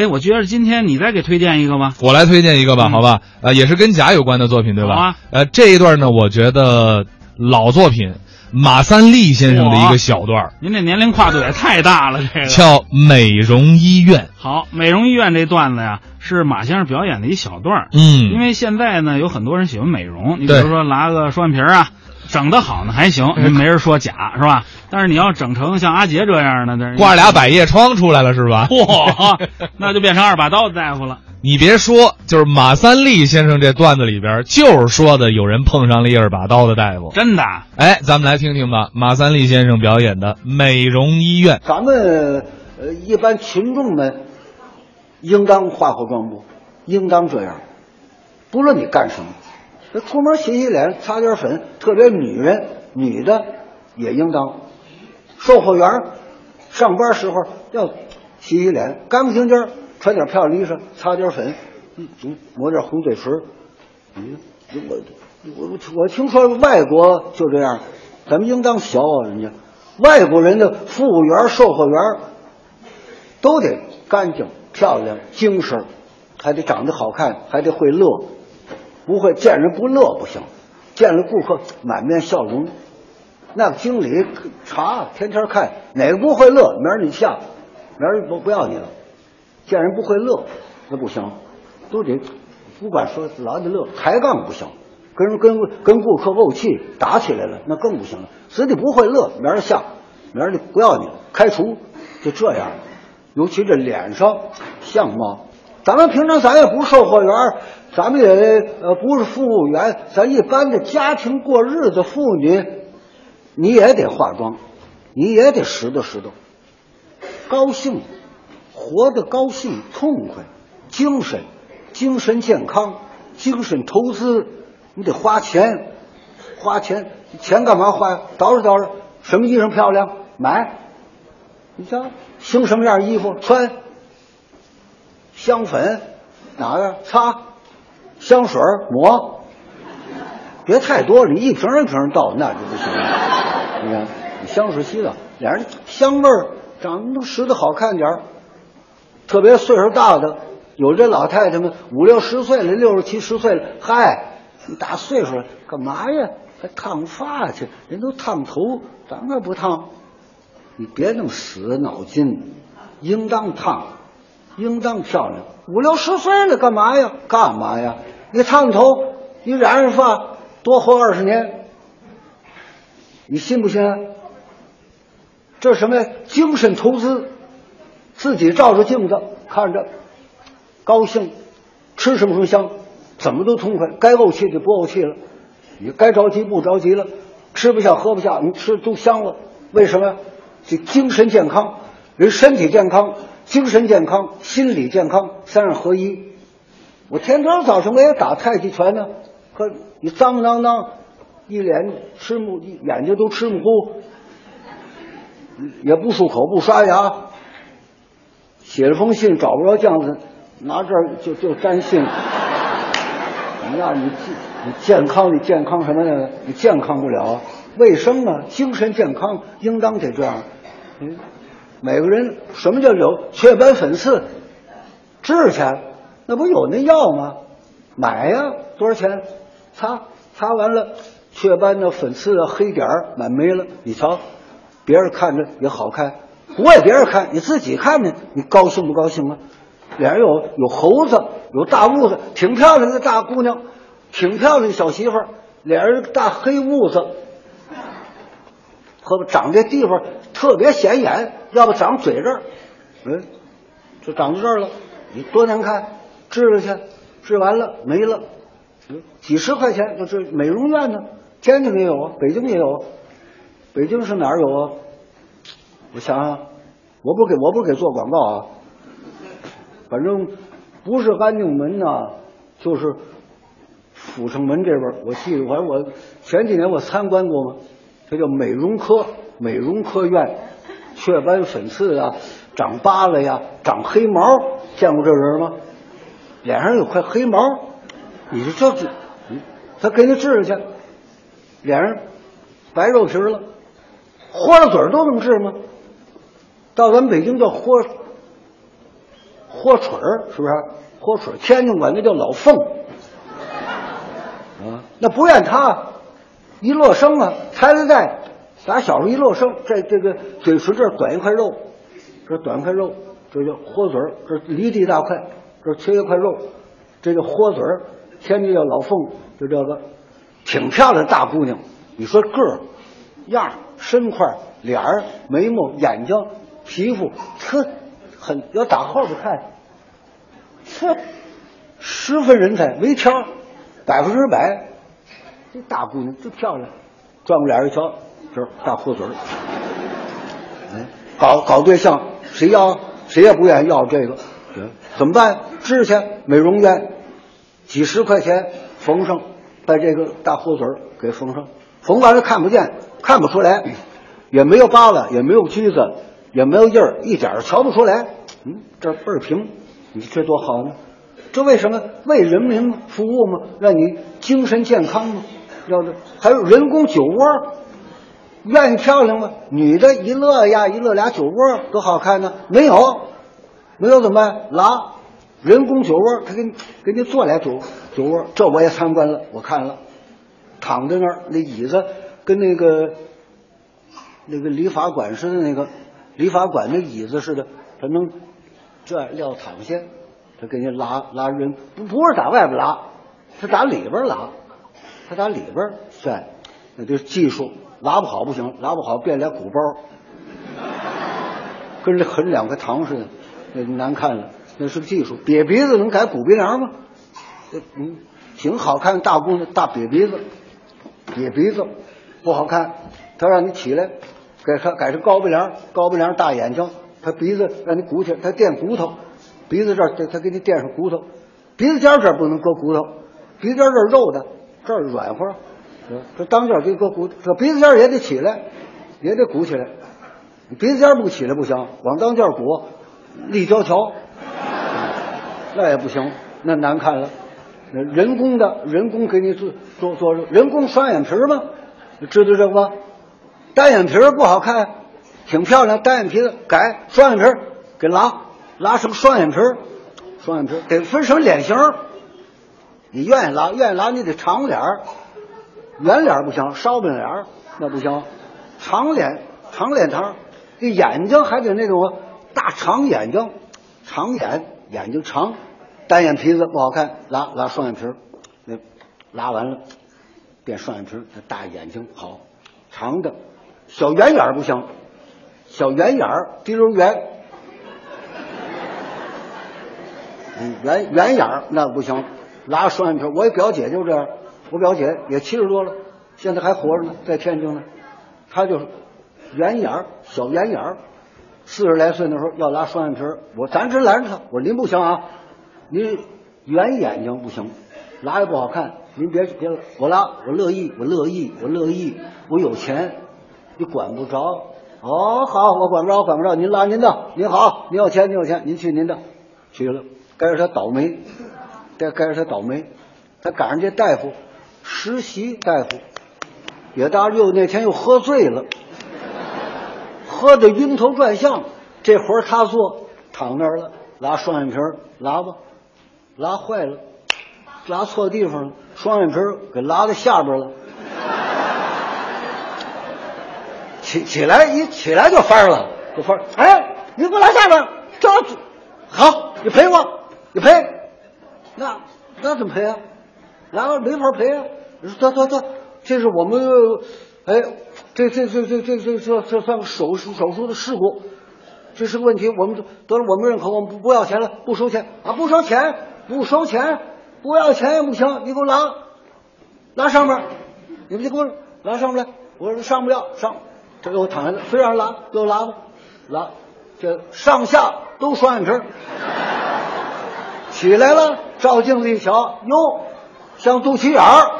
哎，我觉得今天你再给推荐一个吧。我来推荐一个吧，嗯好吧？呃，也是跟甲有关的作品，对吧？好啊呃，这一段呢，我觉得老作品，马三立先生的一个小段儿，您这年龄跨度也太大了，这个。叫《美容医院》。好，美容医院这段子呀，是马先生表演的一小段儿。嗯，因为现在呢，有很多人喜欢美容，你比如说拉个双眼皮儿啊，整得好呢还行，没人说假是吧？但是你要整成像阿杰这样的，那挂俩百叶窗出来了是吧？嚯，那就变成二把刀的大夫了。你别说，就是马三立先生这段子里边，就是说的有人碰上了一二把刀的大夫。真的，哎，咱们来听听吧，马三立先生表演的《美容医院》。咱们呃一般群众们应当化化妆不？应当这样，不论你干什么，这出门洗洗脸、擦点粉，特别女人女的也应当。售货员上班时候要洗洗脸，干干净净，穿点漂亮衣裳，擦点粉，嗯抹点红嘴唇。嗯，我我我听说外国就这样，咱们应当学啊，人家外国人的服务员、售货员都得干净、漂亮、精神，还得长得好看，还得会乐，不会见人不乐不行，见了顾客满面笑容。那经理查天天看哪个不会乐，明儿你下，明儿不不要你了。见人不会乐，那不行，都得不管说老得乐，抬杠不行，跟人跟跟顾客怄气打起来了，那更不行了。自己不会乐，明儿下，明儿就不要你了，开除，就这样。尤其这脸上相貌，咱们平常咱也不是售货员，咱们也呃不是服务员，咱一般的家庭过日子妇女，你也得化妆，你也得拾掇拾掇，高兴，活得高兴痛快，精神，精神健康，精神投资，你得花钱，花钱，钱干嘛花呀？捯饬捯饬，什么衣裳漂亮买，你瞧兴什么样衣服穿，香粉哪个擦，香水抹，别太多，你一瓶一瓶倒那就不行了。你看，你香水洗澡，俩人香味儿长得都拾掇好看点儿。特别岁数大的，有这老太太们五六十岁了，六十七十岁了，嗨，你大岁数了干嘛呀？还烫发去？人都烫头，咱可不烫。你别那么死脑筋，应当烫，应当漂亮。五六十岁了干嘛呀？干嘛呀？你烫头，你染染发，多活二十年，你信不信？这什么呀？精神投资。自己照着镜子看着，高兴，吃什么什么香，怎么都痛快，该怄气就不怄气了，你该着急不着急了，吃不下喝不下，你吃都香了。为什么？这精神健康，人身体健康、精神健康、心理健康三样合一。我天天早晨我也打太极拳呢，可你脏不脏脏，一脸吃木，眼睛都吃木糊，也不漱口不刷牙。写了封信找不着酱子，拿这儿就就粘信。那你你健康你健康什么呢？你健康不了，卫生啊，精神健康应当得这样。嗯，每个人什么叫有雀斑粉刺？治去，那不有那药吗？买呀，多少钱？擦擦完了，雀斑的粉刺啊，黑点儿满没了。你瞧，别人看着也好看。不为别人看，你自己看呢，你高兴不高兴啊？脸上有有猴子，有大痦子，挺漂亮的大姑娘，挺漂亮的小媳妇儿，脸上大黑痦子，和长这地方特别显眼，要不长嘴这儿，嗯，就长到这儿了，你多难看，治了去，治完了没了，几十块钱就治美容院呢，天津也有啊，北京也有，北京是哪儿有啊？我想想，我不给我不给做广告啊，反正不是安定门呐，就是阜成门这边。我记得，反正我前几年我参观过嘛，这叫美容科美容科院，雀斑粉刺啊，长疤了呀，长黑毛，见过这人吗？脸上有块黑毛，你说这，嗯他给你治去，脸上白肉皮了，豁了嘴都能治吗？到咱们北京叫豁活锤儿，是不是？活锤儿，天津管那叫老凤。啊，那不怨他，一落生啊，抬了带，打小时候一落生，这这个嘴唇这儿短一块肉，这短一块肉，这叫豁嘴儿，这离地一大块，这缺一块肉，这叫豁嘴儿。天津叫老凤，就这个，挺漂亮大姑娘。你说个儿、样、身块、脸儿、眉毛、眼睛、皮肤，特很要打后边看，这十分人才，没挑，百分之百。这大姑娘真漂亮，转过脸一瞧，这大豁嘴儿。嗯，搞搞对象，谁要谁也不愿意要这个，怎么办？支去美容院，几十块钱缝上，把这个大豁嘴儿给缝上，缝完了看不见，看不出来，也没有疤了，也没有疖子，也没有印儿，一点儿瞧不出来。嗯，这倍儿平，你这多好呢！这为什么为人民服务吗？让你精神健康吗？要的还有人工酒窝，愿意漂亮吗？女的一乐呀，一乐俩酒窝多好看呢。没有，没有怎么办？拉人工酒窝，他给你给你做俩酒酒窝。这我也参观了，我看了，躺在那儿，那椅子跟那个那个理发馆似的，那个理发馆那椅子似的，他能这撂躺下，他给你拉拉人，不不是打外边拉，他打里边拉。他打里边儿算，那这技术拉不好不行，拉不好变俩鼓包，跟这啃两块糖似的，那难看了。那是技术，瘪鼻子能改鼓鼻梁吗？嗯，挺好看，大姑娘大瘪鼻子，瘪鼻子不好看。他让你起来，改他改成高鼻梁，高鼻梁大眼睛，他鼻子让你鼓起来，他垫骨头，鼻子这儿他给你垫上骨头，鼻子尖这儿不能搁骨头，鼻子尖这儿肉的。这儿软和，这当间给搁鼓，这鼻子尖也得起来，也得鼓起来。鼻子尖不起来不行，往当间鼓，立交桥，那也不行，那难看了。人工的，人工给你做做做人工双眼皮吗？知道这个吗？单眼皮不好看，挺漂亮，单眼皮子改双眼皮给拉拉成双眼皮双眼皮得分成脸型。你愿意拉，愿意拉，你得长脸儿，圆脸不行，烧饼脸那不行，长脸长脸汤，这眼睛还得那种大长眼睛，长眼眼睛长，单眼皮子不好看，拉拉双眼皮儿，那拉完了变双眼皮儿，那大眼睛好，长的，小圆眼不行，小圆眼儿鼻如圆，圆圆眼儿那不行。拉双眼皮，我表姐就这样，我表姐也七十多了，现在还活着呢，在天津呢。她就是圆眼儿，小圆眼儿，四十来岁那时候要拉双眼皮，我咱直拦着她，我说您不行啊，您圆眼睛不行，拉也不好看，您别别，我拉我乐意，我乐意，我乐意，我有钱，你管不着。哦，好，我管不着，管不着，您拉您的，您好，您有钱，您有钱，您去您的，去了，该是他倒霉。这该是他倒霉，他赶上这大夫，实习大夫，也大又那天又喝醉了，喝的晕头转向，这活他做，躺那儿了，拉双眼皮儿，拉吧，拉坏了，拉错地方了，双眼皮儿给拉到下边了，起起来一起来就翻了，就翻，哎，你给我拉下边，这好，你赔我，你赔。那那怎么赔啊？然后没法赔啊！得得得，这是我们，哎，这这这这这这这这算手术手术的事故，这是个问题。我们得了，我们认可，我们不不要钱了，不收钱啊！不收钱，不收钱，不要钱也不行。你给我拉，拉上面，你们就给我拉上面来。我说上不了，上，这给我躺下来，非让拉，给我拉吧，拉，这上下都双眼皮。起来了，照镜子一瞧，哟，像肚脐眼儿。